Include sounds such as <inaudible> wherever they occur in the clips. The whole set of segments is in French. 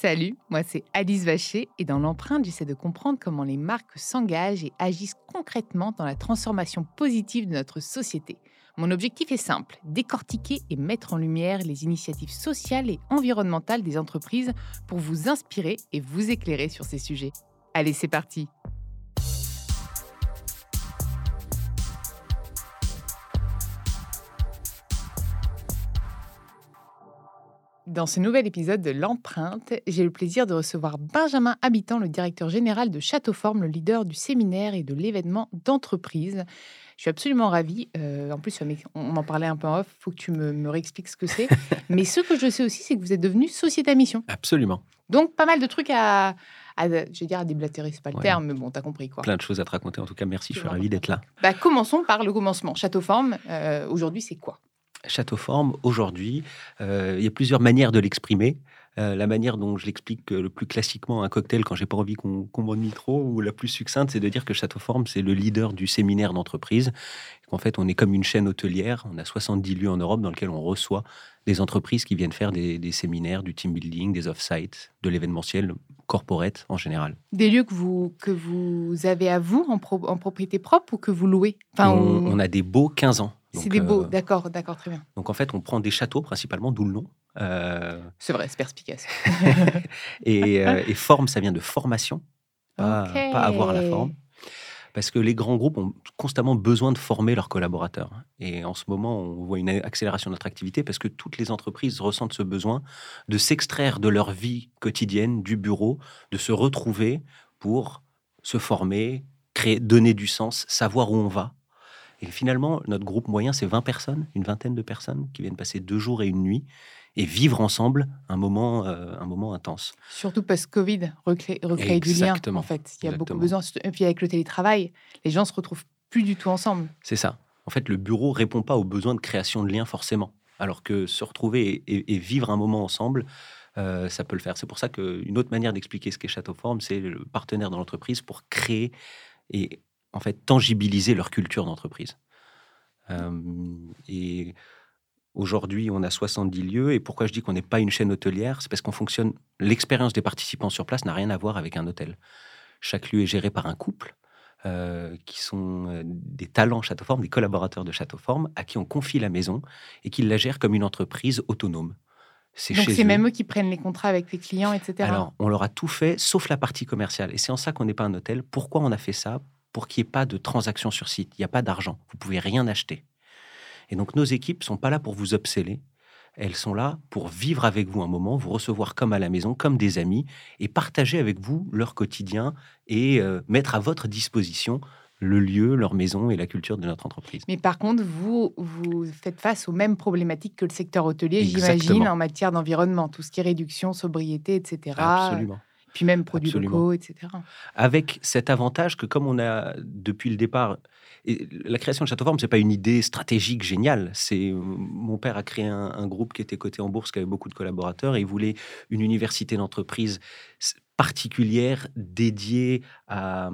Salut, moi c'est Alice Vacher et dans l'empreinte, j'essaie de comprendre comment les marques s'engagent et agissent concrètement dans la transformation positive de notre société. Mon objectif est simple, décortiquer et mettre en lumière les initiatives sociales et environnementales des entreprises pour vous inspirer et vous éclairer sur ces sujets. Allez, c'est parti Dans ce nouvel épisode de L'Empreinte, j'ai le plaisir de recevoir Benjamin Habitant, le directeur général de Châteauforme, le leader du séminaire et de l'événement d'entreprise. Je suis absolument ravie. Euh, en plus, on en parlait un peu en off. Il faut que tu me, réexpliques ce que c'est. <laughs> Mais ce que je sais aussi, c'est que vous êtes devenu société à mission. Absolument. Donc, pas mal de trucs à, je vais dire à déblatérer, c'est pas le terme, mais bon, t'as compris quoi. Plein de choses à te raconter. En tout cas, merci. Je suis ravi d'être là. Bah, commençons par le commencement. Châteauforme, euh, aujourd'hui, c'est quoi? Château Forme, aujourd'hui, euh, il y a plusieurs manières de l'exprimer. Euh, la manière dont je l'explique le plus classiquement un cocktail quand j'ai pas envie qu'on qu m'ennuie trop, ou la plus succincte, c'est de dire que Château Forme, c'est le leader du séminaire d'entreprise. En fait, on est comme une chaîne hôtelière. On a 70 lieux en Europe dans lesquels on reçoit des entreprises qui viennent faire des, séminaires, du team building, des off-site, de l'événementiel corporate en général. Des lieux que vous, que vous avez à vous en, propriété propre ou que vous louez? Enfin, on, a des beaux 15 ans. C'est des beaux, euh, d'accord, d'accord, très bien. Donc en fait, on prend des châteaux principalement, d'où le nom. Euh, c'est vrai, c'est perspicace. <laughs> et, euh, et, forme, ça vient de formation, pas, avoir la forme. Parce que les grands groupes ont constamment besoin de former leurs collaborateurs. Et en ce moment, on voit une accélération de notre activité parce que toutes les entreprises ressentent ce besoin de s'extraire de leur vie quotidienne, du bureau, de se retrouver pour se former, créer, donner du sens, savoir où on va. Et finalement, notre groupe moyen, c'est 20 personnes, une vingtaine de personnes qui viennent passer deux jours et une nuit et vivre ensemble un moment, euh, un moment intense. Surtout parce que Covid recrée, du lien, en fait. Il y a beaucoup besoin. Et puis avec le télétravail, les gens se retrouvent plus du tout ensemble. C'est ça. En fait, le bureau répond pas aux besoins de création de liens forcément. Alors que se retrouver et, vivre un moment ensemble, euh, ça peut le faire. C'est pour ça qu'une autre manière d'expliquer ce qu'est Château Forme, c'est le partenaire dans l'entreprise pour créer et en fait tangibiliser leur culture d'entreprise. Euh, et aujourd'hui, on a 70 lieux. Et pourquoi je dis qu'on n'est pas une chaîne hôtelière? C'est parce qu'on fonctionne. L'expérience des participants sur place n'a rien à voir avec un hôtel. Chaque lieu est géré par un couple. Euh, qui sont euh, des talents Châteauforme, des collaborateurs de Châteauforme, à qui on confie la maison et qui la gèrent comme une entreprise autonome. Donc c'est même eux qui prennent les contrats avec les clients, etc. Alors, on leur a tout fait, sauf la partie commerciale. Et c'est en ça qu'on n'est pas un hôtel. Pourquoi on a fait ça? Pour qu'il n'y ait pas de transactions sur site. Il n'y a pas d'argent. Vous pouvez rien acheter. Et donc, nos équipes sont pas là pour vous obséder. Elles sont là pour vivre avec vous un moment, vous recevoir comme à la maison, comme des amis, et partager avec vous leur quotidien et euh, mettre à votre disposition le lieu, leur maison et la culture de notre entreprise. Mais par contre, vous, vous faites face aux mêmes problématiques que le secteur hôtelier, j'imagine, en matière d'environnement, tout ce qui est réduction, sobriété, etc. Absolument puis même produits locaux, etc. Avec cet avantage que comme on a depuis le départ, la création de Château c'est pas une idée stratégique géniale. C'est mon père a créé un, groupe qui était coté en bourse, qui avait beaucoup de collaborateurs, et il voulait une université d'entreprise particulière dédiée à,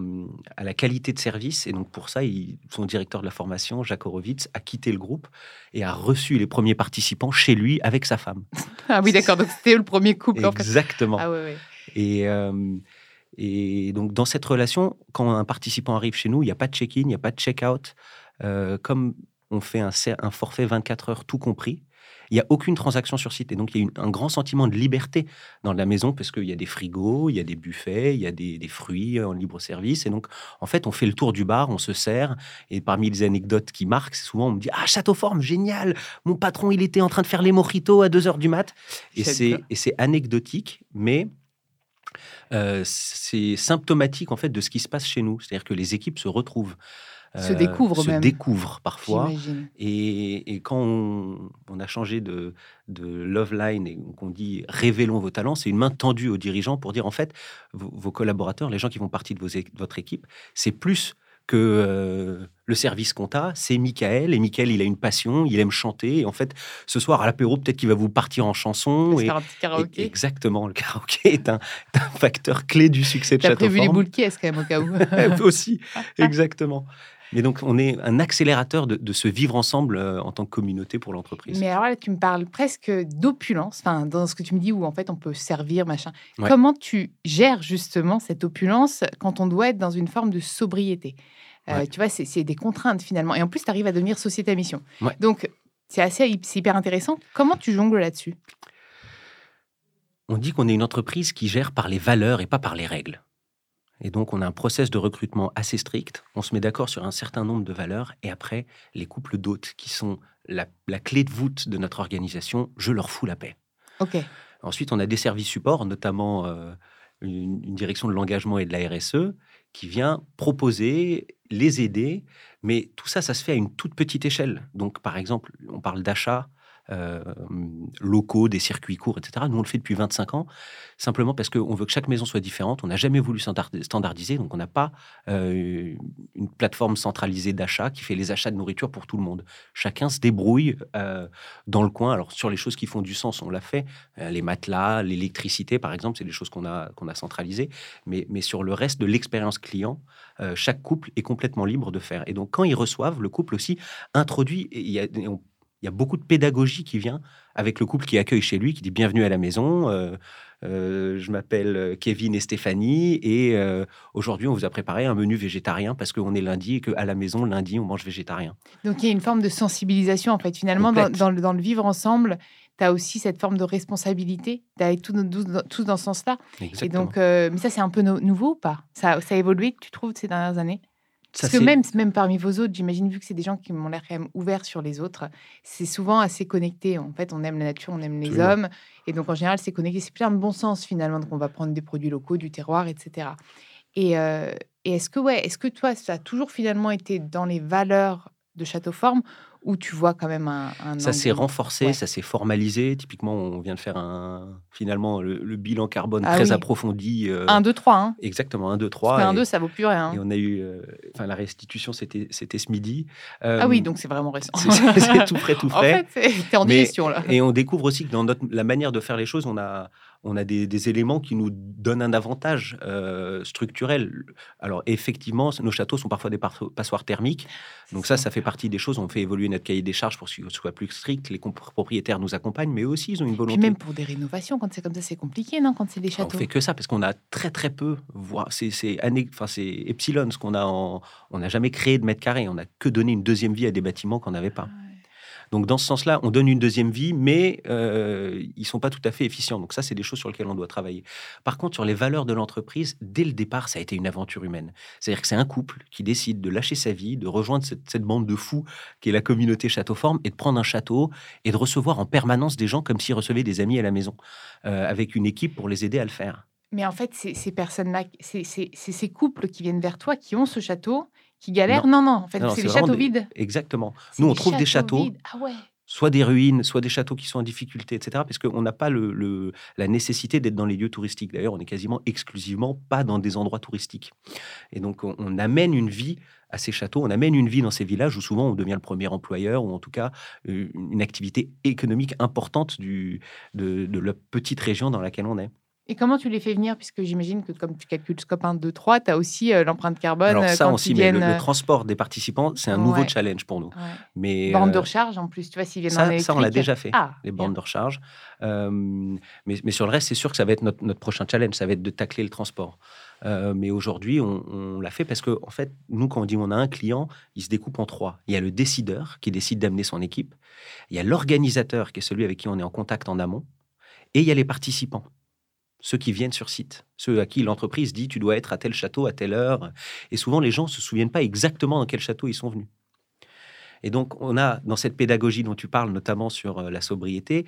à, la qualité de service. Et donc pour ça, il, son directeur de la formation, Jacques Horowitz, a quitté le groupe et a reçu les premiers participants chez lui avec sa femme. Ah oui, d'accord. Donc c'était le premier couple. Exactement. Ah ouais, ouais. Et, euh, et donc, dans cette relation, quand un participant arrive chez nous, il n'y a pas de check-in, il n'y a pas de check-out. Euh, comme on fait un, un forfait 24 heures tout compris. Il n'y a aucune transaction sur site. Et donc, il y a un grand sentiment de liberté dans la maison parce qu'il y a des frigos, il y a des buffets, il y a des, fruits en libre service. Et donc, en fait, on fait le tour du bar, on se sert. Et parmi les anecdotes qui marquent, c'est souvent on me dit Ah, Château Forme, génial Mon patron, il était en train de faire les mojitos à 2 heures du mat. Et c'est anecdotique, mais. Euh, c'est symptomatique en fait de ce qui se passe chez nous, c'est-à-dire que les équipes se retrouvent se euh, découvrent se même. découvrent parfois. Et, et, quand on, a changé de, de Love Line et qu'on dit révélons vos talents, c'est une main tendue aux dirigeants pour dire en fait, vos, collaborateurs, les gens qui font partie de, vos, votre équipe, c'est plus que euh, le service compta, c'est Michael. Et Michael, il a une passion, il aime chanter. Et en fait, ce soir, à l'apéro, peut-être qu'il va vous partir en chanson. Et, un petit karaoké. exactement, le karaoké <laughs> est un, facteur clé du succès de Château T'as prévu les boules qui est-ce quand même au cas où? <laughs> Aussi, <laughs> exactement. Mais donc, on est un accélérateur de, ce vivre ensemble euh, en tant que communauté pour l'entreprise. Mais alors là, tu me parles presque d'opulence, enfin, dans ce que tu me dis où en fait on peut servir, machin. Comment tu gères justement cette opulence quand on doit être dans une forme de sobriété? Euh, Tu vois, c'est des contraintes finalement. Et en plus, tu arrives à devenir société à mission. Donc, c'est assez hyper intéressant. Comment tu jongles là-dessus? On dit qu'on est une entreprise qui gère par les valeurs et pas par les règles. Et donc, on a un process de recrutement assez strict. On se met d'accord sur un certain nombre de valeurs. Et après, les couples d'hôtes, qui sont la, clé de voûte de notre organisation, je leur fous la paix. OK. Ensuite, on a des services supports, notamment euh, une, une, direction de l'engagement et de la RSE, qui vient proposer, les aider. Mais tout ça, ça se fait à une toute petite échelle. Donc, par exemple, on parle d'achat locaux, des circuits courts, etc. Nous, on le fait depuis 25 ans, simplement parce qu'on veut que chaque maison soit différente. On n'a jamais voulu standardiser, donc on n'a pas euh, une plateforme centralisée d'achat qui fait les achats de nourriture pour tout le monde. Chacun se débrouille euh, dans le coin. Alors, sur les choses qui font du sens, on l'a fait. les matelas, l'électricité, par exemple, c'est des choses qu'on a, a centralisées. Mais, mais sur le reste de l'expérience client, chaque couple est complètement libre de faire. Et donc, quand ils reçoivent, le couple aussi introduit, il y a, il y a beaucoup de pédagogie qui vient avec le couple qui accueille chez lui, qui dit bienvenue à la maison. Euh, euh, je m'appelle euh, Kevin et Stéphanie et aujourd'hui on vous a préparé un menu végétarien parce qu'on est lundi et qu'à la maison lundi on mange végétarien. Donc il y a une forme de sensibilisation en fait. Finalement dans, dans, le, dans, le, vivre ensemble, tu as aussi cette forme de responsabilité d'aller tous, tous dans ce sens-là. Et donc, mais ça c'est un peu nouveau ou pas? Ça, ça a évolué, tu trouves, ces dernières années? Parce que même, même parmi vos autres, j'imagine, vu que c'est des gens qui m'ont l'air quand même ouverts sur les autres, c'est souvent assez connecté. En fait, on aime la nature, on aime les hommes. Et donc, en général, c'est connecté. C'est plein de bon sens, finalement. Donc, on va prendre des produits locaux, du terroir, etc. Et, euh, et est-ce que, ouais, est-ce que toi, ça a toujours finalement été dans les valeurs de Château Forme où tu vois quand même un. ça s'est renforcé, ça s'est formalisé. Typiquement, on vient de faire un, finalement le, bilan carbone ah très approfondi. 1, 2, 3. Exactement, 1, 2, 3. 1, 2, ça vaut plus rien. Et on a eu. Euh, enfin, la restitution, c'était ce midi. ah oui, donc c'est vraiment récent. C'est tout frais, tout <laughs> frais. en fait, c'est en digestion, là. Et on découvre aussi que dans notre, la manière de faire les choses, on a on a des, éléments qui nous donnent un avantage euh, structurel. Alors effectivement, nos châteaux sont parfois des passoires thermiques. Donc ça, ça fait partie des choses. On fait évoluer notre cahier des charges pour qu'il soit plus strict. Les propriétaires nous accompagnent, mais aussi ils ont une volonté. même pour des rénovations, quand c'est comme ça, c'est compliqué, non Quand c'est des châteaux. On fait que ça parce qu'on a très très peu, voire c'est enfin c'est epsilon ce qu'on a. En... On n'a jamais créé de mètres carrés. On n'a que donné une deuxième vie à des bâtiments qu'on n'avait pas. Donc dans ce sens-là, on donne une deuxième vie, mais euh, ils sont pas tout à fait efficients. Donc ça, c'est des choses sur lesquelles on doit travailler. Par contre, sur les valeurs de l'entreprise, dès le départ, ça a été une aventure humaine. C'est-à-dire que c'est un couple qui décide de lâcher sa vie, de rejoindre cette, bande de fous qui est la communauté Château Forme et de prendre un château et de recevoir en permanence des gens comme s'ils recevaient des amis à la maison, euh, avec une équipe pour les aider à le faire. Mais en fait, ces personnes-là, c'est ces couples qui viennent vers toi, qui ont ce château, qui galèrent Non, non, en fait, c'est des châteaux vides. Exactement. Nous, on trouve des châteaux. Ah soit des ruines, soit des châteaux qui sont en difficulté, etc. Parce qu'on n'a pas le, la nécessité d'être dans les lieux touristiques. D'ailleurs, on est quasiment exclusivement pas dans des endroits touristiques. Et donc, on, amène une vie à ces châteaux, on amène une vie dans ces villages où souvent on devient le premier employeur ou en tout cas euh, une activité économique importante du, de, de la petite région dans laquelle on est. Et comment tu les fais venir? Puisque j'imagine que comme tu calcules scope 1, 2, 3, tu as aussi euh, l'empreinte carbone. Alors ça quand aussi, viennent... mais le, transport des participants, c'est un nouveau challenge pour nous. Ouais. Mais, Borne de euh, recharge en plus, tu vois, s'ils viennent ça, en Ça, on l'a déjà fait, ah, les bornes de recharge. Euh, mais, mais, sur le reste, c'est sûr que ça va être notre, notre, prochain challenge, ça va être de tacler le transport. Euh, mais aujourd'hui, on, on l'a fait parce que, en fait, nous, quand on dit on a un client, il se découpe en trois. Il y a le décideur qui décide d'amener son équipe. Il y a l'organisateur qui est celui avec qui on est en contact en amont. Et il y a les participants ceux qui viennent sur site, ceux à qui l'entreprise dit tu dois être à tel château à telle heure. Et souvent, les gens ne se souviennent pas exactement dans quel château ils sont venus. Et donc, on a dans cette pédagogie dont tu parles, notamment sur euh, la sobriété,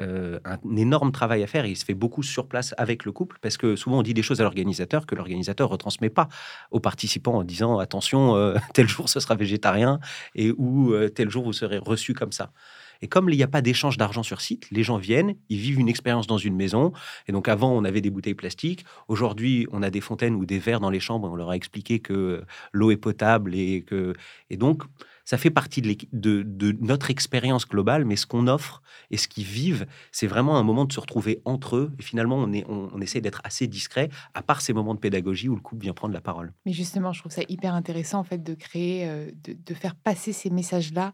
euh, un, énorme travail à faire. Et il se fait beaucoup sur place avec le couple, parce que souvent on dit des choses à l'organisateur que l'organisateur retransmet pas aux participants en disant attention, euh, <laughs> tel jour ce sera végétarien et ou tel jour vous serez reçu comme ça. Et comme il n'y a pas d'échange d'argent sur site, les gens viennent, ils vivent une expérience dans une maison. Et donc avant, on avait des bouteilles plastiques. Aujourd'hui, on a des fontaines ou des verres dans les chambres. On leur a expliqué que l'eau est potable et que et donc ça fait partie de, notre expérience globale, mais ce qu'on offre et ce qu'ils vivent, c'est vraiment un moment de se retrouver entre eux. Et finalement, on, essaie d'être assez discret, à part ces moments de pédagogie où le couple vient prendre la parole. Mais justement, je trouve ça hyper intéressant en fait de créer, euh, de faire passer ces messages-là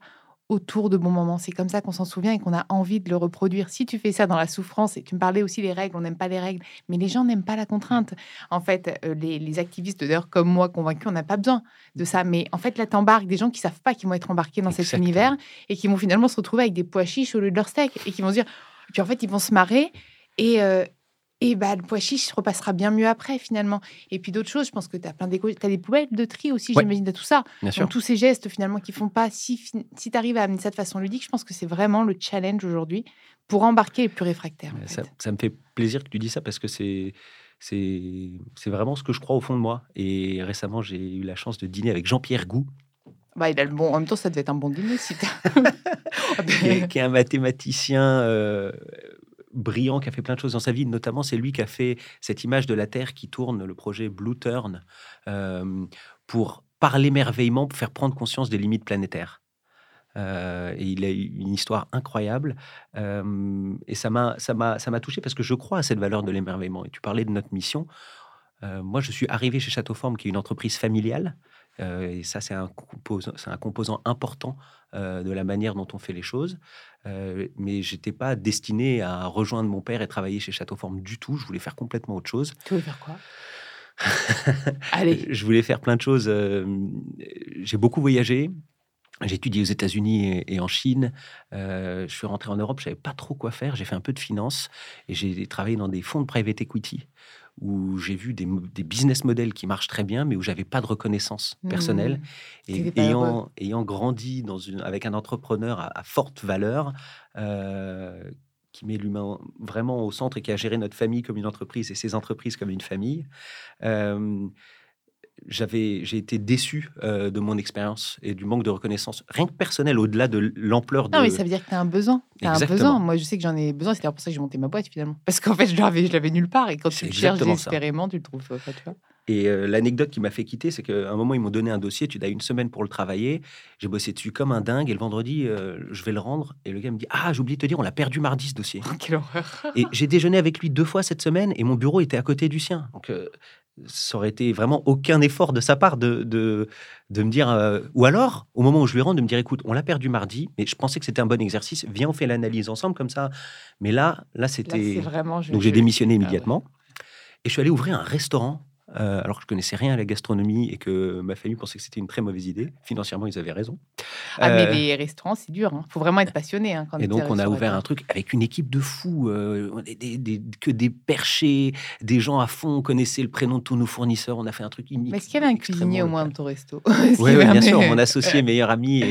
autour de bons moments. C'est comme ça qu'on s'en souvient et qu'on a envie de le reproduire. Si tu fais ça dans la souffrance, et tu me parlais aussi des règles, on n'aime pas les règles, mais les gens n'aiment pas la contrainte. En fait, euh, les, activistes, d'ailleurs, comme moi, convaincus, on n'a pas besoin de ça. Mais en fait, là, t'embarques des gens qui savent pas qu'ils vont être embarqués dans cet univers et qui vont finalement se retrouver avec des pois chiches au lieu de leur steak et qui vont se dire, puis en fait, ils vont se marrer et, euh, et bah, le pois chiche repassera bien mieux après, finalement. Et puis d'autres choses, je pense que tu as plein d'éco... as des poubelles de tri aussi, j'imagine, de tout ça. Bien sûr. tous ces gestes, finalement, qui font pas. Si, si tu arrives à amener ça de façon ludique, je pense que c'est vraiment le challenge aujourd'hui pour embarquer les plus réfractaires. ça, me fait plaisir que tu dis ça parce que c'est. C'est vraiment ce que je crois au fond de moi. Et récemment, j'ai eu la chance de dîner avec Jean-Pierre Gou, bah, il a le bon. En même temps, ça devait être un bon dîner si <laughs> qui, est, qui, est, un mathématicien euh, brillant, qui a fait plein de choses dans sa vie. Notamment, c'est lui qui a fait cette image de la Terre qui tourne, le projet Blue Turn, euh, pour, par l'émerveillement, faire prendre conscience des limites planétaires. Euh, et il a une histoire incroyable. Euh, et ça m'a touché parce que je crois à cette valeur de l'émerveillement. Et tu parlais de notre mission. moi, je suis arrivé chez Châteauforme, qui est une entreprise familiale. Et ça, c'est un, composant, un composant important de la manière dont on fait les choses. Euh, mais j'étais pas destiné à rejoindre mon père et travailler chez Châteauforme du tout. Je voulais faire complètement autre chose. Tu voulais faire quoi? <laughs> Allez. Je voulais faire plein de choses. Euh, j'ai beaucoup voyagé. J'ai étudié aux États-Unis et, en Chine. Euh, je suis rentré en Europe, je savais pas trop quoi faire. J'ai fait un peu de finance et j'ai travaillé dans des fonds de private equity où j'ai vu des, business models qui marchent très bien, mais où j'avais pas de reconnaissance mmh. personnelle. Et ayant, ayant grandi dans une, avec un entrepreneur à, forte valeur, euh, qui met l'humain vraiment au centre et qui a géré notre famille comme une entreprise et ses entreprises comme une famille, euh, j'avais, j'ai été déçu euh, de mon expérience et du manque de reconnaissance, rien que personnel, au-delà de l'ampleur de. Non, mais ça veut dire que tu as un besoin. As un besoin. Moi, je sais que j'en ai besoin. C'est pour ça que j'ai monté ma boîte finalement. Parce qu'en fait, je l'avais, je l'avais nulle part. Et quand tu le cherches désespérément, tu le trouves. pas. tu vois et euh, l'anecdote qui m'a fait quitter, c'est qu'à un moment, ils m'ont donné un dossier, tu as une semaine pour le travailler. J'ai bossé dessus comme un dingue. Et le vendredi, euh, je vais le rendre. Et le gars me dit Ah, j'ai oublié de te dire, on l'a perdu mardi ce dossier. <laughs> Quelle horreur Et j'ai déjeuné avec lui deux fois cette semaine et mon bureau était à côté du sien. Donc, ça aurait été vraiment aucun effort de sa part de, de, de me dire. Euh, ou alors, au moment où je lui rends, de me dire écoute, on l'a perdu mardi, mais je pensais que c'était un bon exercice. Viens, on fait l'analyse ensemble comme ça. Mais là, là, c'était. Donc j'ai démissionné ah immédiatement. Et je suis allé ouvrir un restaurant euh, alors que je connaissais rien à la gastronomie et que ma famille pensait que c'était une très mauvaise idée. Financièrement, ils avaient raison. Ah, mais euh, les restaurants, c'est dur. Il hein. faut vraiment être passionné. Hein, et donc, on a ouvert un truc avec une équipe de fous, euh, que des perchés, des gens à fond. On connaissait le prénom de tous nos fournisseurs. On a fait un truc unique. Mais est-ce qu'il y avait un cuisinier au moins dans ton resto? <laughs> Oui, bien sûr. Mon associé, meilleur ami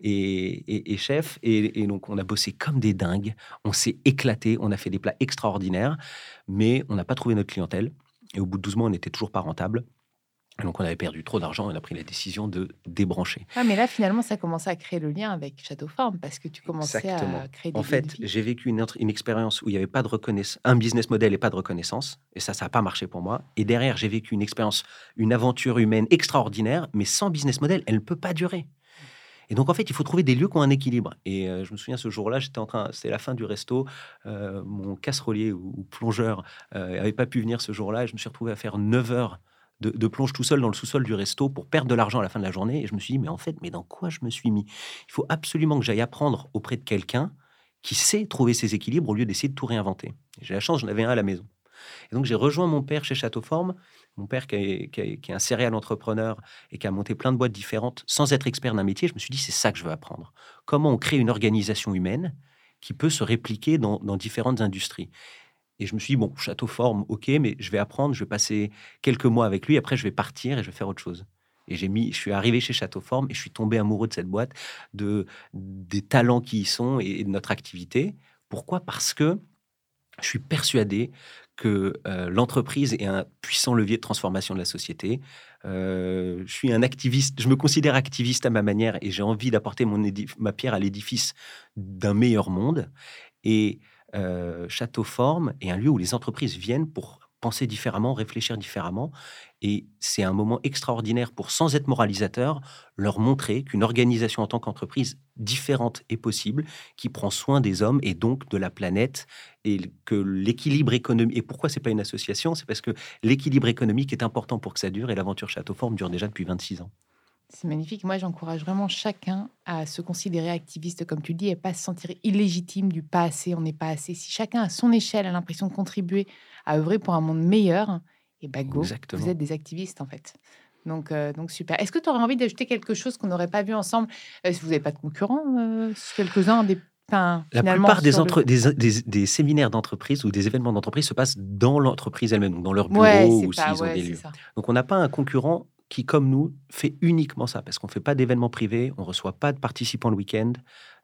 et, et, chef. Et, donc, on a bossé comme des dingues. On s'est éclaté. On a fait des plats extraordinaires. Mais on n'a pas trouvé notre clientèle. Et au bout de 12 mois, on n'était toujours pas rentable. Donc, on avait perdu trop d'argent on a pris la décision de débrancher. Ah, mais là, finalement, ça commençait à créer le lien avec Château Forme parce que tu commençais à créer des En fait, j'ai vécu une, une, expérience où il n'y avait pas de reconnaissance, un business model et pas de reconnaissance. Et ça, ça n'a pas marché pour moi. Et derrière, j'ai vécu une expérience, une aventure humaine extraordinaire, mais sans business model, elle ne peut pas durer. Et donc, en fait, il faut trouver des lieux qui ont un équilibre. Et euh, je me souviens, ce jour-là, j'étais en train, c'était la fin du resto, euh, mon casserolier ou, plongeur n'avait euh, pas pu venir ce jour-là, et je me suis retrouvé à faire 9 heures de, plonge tout seul dans le sous-sol du resto pour perdre de l'argent à la fin de la journée. Et je me suis dit, mais en fait, mais dans quoi je me suis mis? Il faut absolument que j'aille apprendre auprès de quelqu'un qui sait trouver ses équilibres au lieu d'essayer de tout réinventer. J'ai la chance, j'en avais un à la maison. Et donc j'ai rejoint mon père chez Châteauforme Mon père, qui est, qui est- un céréal entrepreneur et qui a monté plein de boîtes différentes sans être expert d'un métier, je me suis dit, c'est ça que je veux apprendre. Comment on crée une organisation humaine qui peut se répliquer dans, dans différentes industries? Et je me suis dit, bon, château forme, ok, mais je vais apprendre, je vais passer quelques mois avec lui, après je vais partir et je vais faire autre chose. Et j'ai mis, je suis arrivé chez Château Forme et je suis tombé amoureux de cette boîte, de, des talents qui y sont et, de notre activité. Pourquoi? Parce que je suis persuadé que euh, l'entreprise est un puissant levier de transformation de la société. Euh, je suis un activiste, je me considère activiste à ma manière et j'ai envie d'apporter ma pierre à l'édifice d'un meilleur monde. Et euh, Château Forme est un lieu où les entreprises viennent pour penser différemment, réfléchir différemment. Et c'est un moment extraordinaire pour, sans être moralisateur, leur montrer qu'une organisation en tant qu'entreprise différente est possible, qui prend soin des hommes et donc de la planète, et que l'équilibre économique. Et pourquoi c'est pas une association? C'est parce que l'équilibre économique est important pour que ça dure, et l'aventure Château Forme dure déjà depuis 26 ans. C'est magnifique. Moi, j'encourage vraiment chacun à se considérer activiste, comme tu dis, et pas se sentir illégitime du pas assez, on n'est pas assez. Si chacun, à son échelle, a l'impression de contribuer à œuvrer pour un monde meilleur, et bah go, Exactement. vous êtes des activistes, en fait. Donc, euh, donc super. Est-ce que tu aurais envie d'ajouter quelque chose qu'on n'aurait pas vu ensemble? Est-ce que vous n'avez pas de concurrents euh, Quelques-uns des... Enfin, La plupart des, le- des, des- des séminaires d'entreprise ou des événements d'entreprise se passent dans l'entreprise elle-même, dans leur bureau Ouais, ou s'ils ont ouais, des c'est lieux. ça. Donc on n'a pas un concurrent qui, comme nous, fait uniquement ça, parce qu'on ne fait pas d'événements privés, on ne reçoit pas de participants le week-end.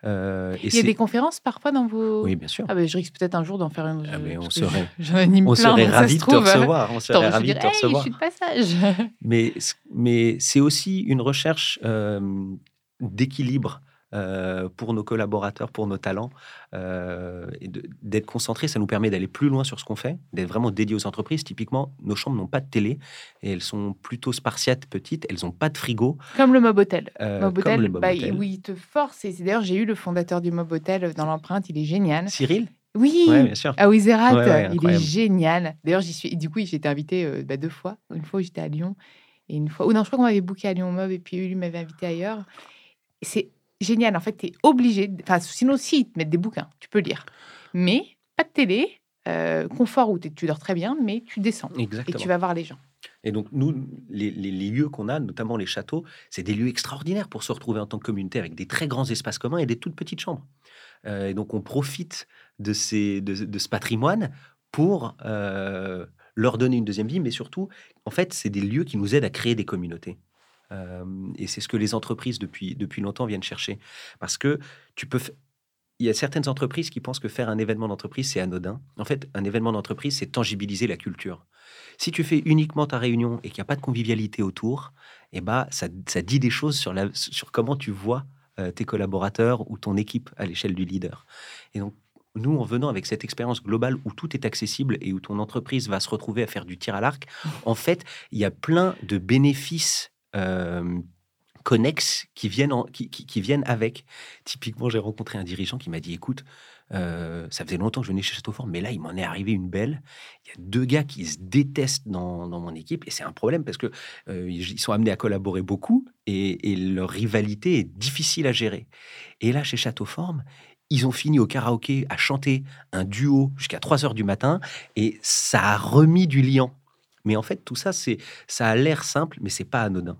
euh, et Il y a des conférences parfois dans vos... Oui, bien sûr. Ah bah, je risque peut-être un jour d'en faire une. Ah, mais on parce serait- je- J'en anime on plein, serait donc ça ravis de te euh, recevoir. On serait ravis de te recevoir. je suis de passage. <laughs> Mais, mais c'est aussi une recherche euh, d'équilibre euh, pour nos collaborateurs, pour nos talents, euh, et d'être concentré. Ça nous permet d'aller plus loin sur ce qu'on fait, d'être vraiment dédié aux entreprises. Typiquement, nos chambres n'ont pas de télé et elles sont plutôt spartiates, petites. Elles n'ont pas de frigo. Comme le Mob Hotel. euh, Mob comme Hotel, le Mob bah, Hotel. où il te force. Et d'ailleurs, j'ai eu le fondateur du Mob Hotel dans l'empreinte. Il est génial. Cyril? Oui. Oui, bien sûr. À Wizard, Ouais, ouais, il est génial. D'ailleurs, j'y suis. Du coup, j'ai été invitée euh, bah, deux fois. Une fois j'étais à Lyon et une fois. Ou non, je crois qu'on m'avait booké à Lyon Mob et puis lui m'avait invité ailleurs. C'est génial. En fait, tu es obligé. Enfin, sinon, si, ils te mettent des bouquins, tu peux lire. Mais pas de télé, euh, confort où tu dors très bien, mais tu descends et tu vas voir les gens. Et donc, nous, les, les- les lieux qu'on a, notamment les châteaux, c'est des lieux extraordinaires pour se retrouver en tant que communauté avec des très grands espaces communs et des toutes petites chambres. Euh, et donc, on profite de, ces, de, de ce patrimoine pour euh, leur donner une deuxième vie, mais surtout, en fait, c'est des lieux qui nous aident à créer des communautés. Euh, et c'est ce que les entreprises depuis, depuis longtemps viennent chercher. Parce que tu peux. Il y a certaines entreprises qui pensent que faire un événement d'entreprise, c'est anodin. En fait, un événement d'entreprise, c'est tangibiliser la culture. Si tu fais uniquement ta réunion et qu'il n'y a pas de convivialité autour, eh ben, ça, ça dit des choses sur, la, sur comment tu vois euh, tes collaborateurs ou ton équipe à l'échelle du leader. Et donc, nous, en venant avec cette expérience globale où tout est accessible et où ton entreprise va se retrouver à faire du tir à l'arc, en fait, il y a plein de bénéfices connexes qui viennent, en- qui, viennent avec. Typiquement, j'ai rencontré un dirigeant qui m'a dit, écoute, euh, ça faisait longtemps que je venais chez Château Fort, mais là, il m'en est arrivé une belle. Il y a deux gars qui se détestent dans, mon équipe et c'est un problème parce que euh, ils sont amenés à collaborer beaucoup et, leur rivalité est difficile à gérer. Et là, chez Château Forme, ils ont fini au karaoké à chanter un duo jusqu'à 3 heures du matin et ça a remis du liant. Mais en fait, tout ça, c'est ça a l'air simple, mais c'est pas anodin.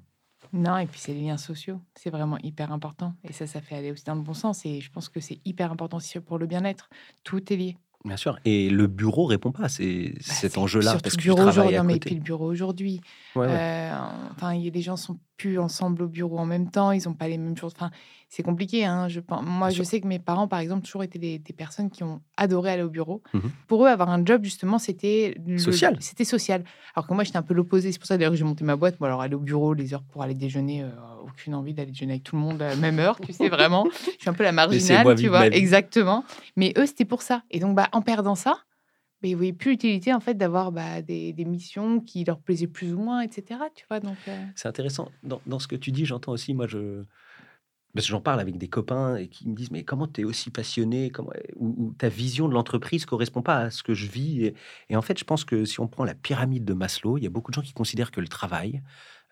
Non, et puis c'est les liens sociaux. C'est vraiment hyper important. Et ça, ça fait aller aussi dans le bon sens. Et je pense que c'est hyper important aussi pour le bien-être. Tout est lié. Bien sûr. Et le bureau répond pas à ces- Bah, cet c'est- enjeu-là parce que tu bureau travailles aujourd'hui. à Non, mais côté. puis le bureau aujourd'hui. Ouais, ouais. Euh, enfin, des gens sont plus ensemble au bureau en même temps. Ils n'ont pas les mêmes choses. Enfin, c'est compliqué. Hein, je pense. Moi, Bien je sûr. sais que mes parents, par exemple, toujours été des, des personnes qui ont adoré aller au bureau. Mhm. Pour eux, avoir un job, justement, c'était Social. C'était social. Alors que moi, j'étais un peu l'opposé. C'est pour ça d'ailleurs que j'ai monté ma boîte. Moi, alors aller au bureau, les heures pour aller déjeuner, euh, aucune envie d'aller déjeuner avec tout le monde à la même heure. Tu sais vraiment. <laughs> Je suis un peu la marginale, tu vois. Exactement. Mais eux, c'était pour ça. Et donc, bah, en perdant ça, bah, ils voyaient plus l'utilité en fait d'avoir bah, des, des missions qui leur plaisaient plus ou moins, etc. Tu vois, donc euh, C'est intéressant. Dans, dans ce que tu dis, j'entends aussi, moi, je. Parce que j'en parle avec des copains et qui me disent Mais comment tu es aussi passionné comment... ou, ta vision de l'entreprise correspond pas à ce que je vis. Et en fait, je pense que si on prend la pyramide de Maslow, il y a beaucoup de gens qui considèrent que le travail,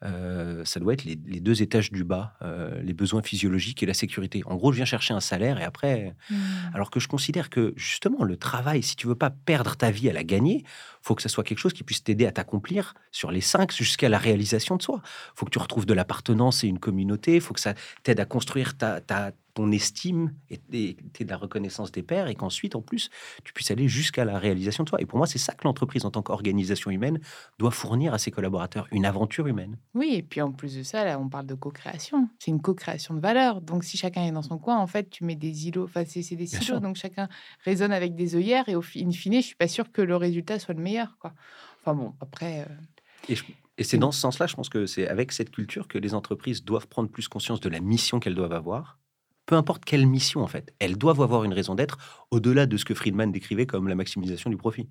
euh, ça doit être les, deux étages du bas, euh, les besoins physiologiques et la sécurité. En gros, je viens chercher un salaire et après, mmh. alors que je considère que justement le travail, si tu veux pas perdre ta vie à la gagner, faut que ça soit quelque chose qui puisse t'aider à t'accomplir sur les cinq jusqu'à la réalisation de soi. Faut que tu retrouves de l'appartenance et une communauté. Faut que ça t'aide à construire ta, ta ton estime et, de la reconnaissance des pairs et qu'ensuite, en plus, tu puisses aller jusqu'à la réalisation de toi. Et pour moi, c'est ça que l'entreprise, en tant qu'organisation humaine, doit fournir à ses collaborateurs, une aventure humaine. Oui, et puis en plus de ça, là, on parle de co-création. C'est une co-création de valeur. Donc, si chacun est dans son coin, en fait, tu mets des îlots, enfin, c'est des silos, donc chacun résonne avec des œillères et au in fine, je suis pas sûr que le résultat soit le meilleur. Quoi. Enfin bon, après... Euh, et, c'est dans ce sens-là, je pense que c'est avec cette culture que les entreprises doivent prendre plus conscience de la mission qu'elles doivent avoir peu importe quelle mission en fait, elles doivent avoir une raison d'être au-delà de ce que Friedman décrivait comme la maximisation du profit.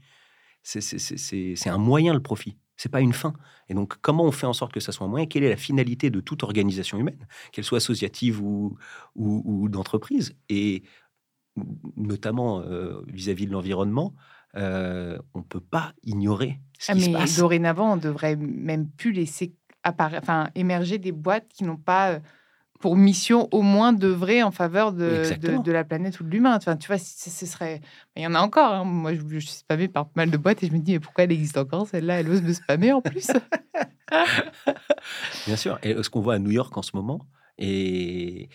C'est un moyen le profit, c'est pas une fin. Et donc comment on fait en sorte que ça soit un moyen? Quelle est la finalité de toute organisation humaine, qu'elle soit associative ou, ou, d'entreprise? Et notamment euh, vis-à-vis de l'environnement, euh, on peut pas ignorer ce ah, qui se passe. Dorénavant, on devrait même plus laisser enfin, émerger des boîtes qui n'ont pas euh, pour mission au moins d'œuvrer en faveur de, de, la planète ou de l'humain. Enfin, tu vois, ce serait. Il y en a encore. Hein. Moi, je, suis spammée par pas mal de boîtes et je me dis, mais pourquoi elle existe encore Celle-là, elle ose me spammer en plus. <laughs> Bien sûr. Et ce qu'on voit à New York en ce moment, et.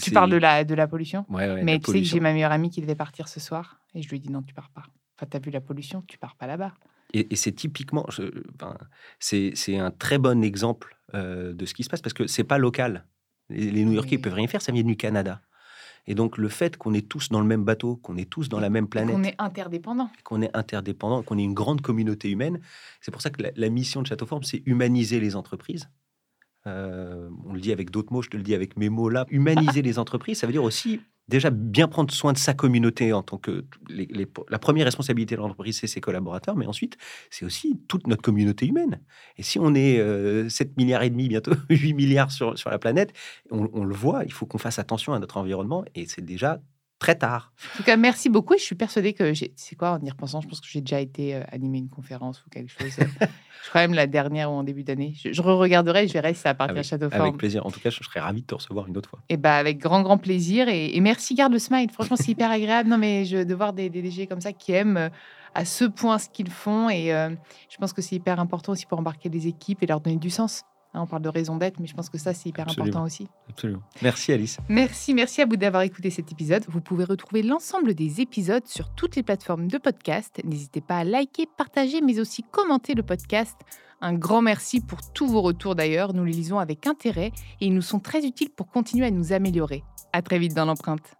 Tu parles de la, de la pollution? Ouais, Mais tu sais que j'ai ma meilleure amie qui devait partir ce soir et je lui ai dit non, tu pars pas. Enfin, tu as vu la pollution, tu pars pas là-bas. Et, c'est typiquement, c'est un très bon exemple euh, de ce qui se passe parce que c'est pas local. Les, New-Yorkais ne peuvent rien faire, ça vient du Canada. Et donc le fait qu'on est tous dans le même bateau, qu'on est tous dans la même planète, qu'on est interdépendants, qu'on est interdépendants, qu'on est une grande communauté humaine, c'est pour ça que la, mission de Château c'est humaniser les entreprises. Euh, on le dit avec d'autres mots, je te le dis avec mes mots là. Humaniser <laughs> les entreprises, ça veut dire aussi déjà bien prendre soin de sa communauté en tant que la première responsabilité de l'entreprise, c'est ses collaborateurs, mais ensuite, c'est aussi toute notre communauté humaine. Et si on est 7 euh, milliards et demi, bientôt <laughs> 8 milliards sur, sur la planète, on, on le voit, il faut qu'on fasse attention à notre environnement et c'est déjà très tard. En tout cas, merci beaucoup. Je suis persuadée que c'est quoi en y repensant Je pense que j'ai déjà été euh, animer une conférence ou quelque chose. Euh, <laughs> je crois même la dernière ou en début d'année. Je, re-regarderai, je verrai si ça appartient à Château Avec plaisir. En tout cas, je serais ravi de te recevoir une autre fois. Et eh bah, avec grand, grand plaisir. Et, merci, garde le smile. Franchement, c'est hyper agréable. Non, mais je, de voir des, DG comme ça qui aiment euh, à ce point ce qu'ils font. Et je pense que c'est hyper important aussi pour embarquer les équipes et leur donner du sens. Hein, on parle de raison d'être, mais je pense que ça, c'est hyper important aussi. Absolument. Merci Alice. Merci, merci à vous d'avoir écouté cet épisode. Vous pouvez retrouver l'ensemble des épisodes sur toutes les plateformes de podcast. N'hésitez pas à liker, partager, mais aussi commenter le podcast. Un grand merci pour tous vos retours d'ailleurs. Nous les lisons avec intérêt et ils nous sont très utiles pour continuer à nous améliorer. À très vite dans l'empreinte.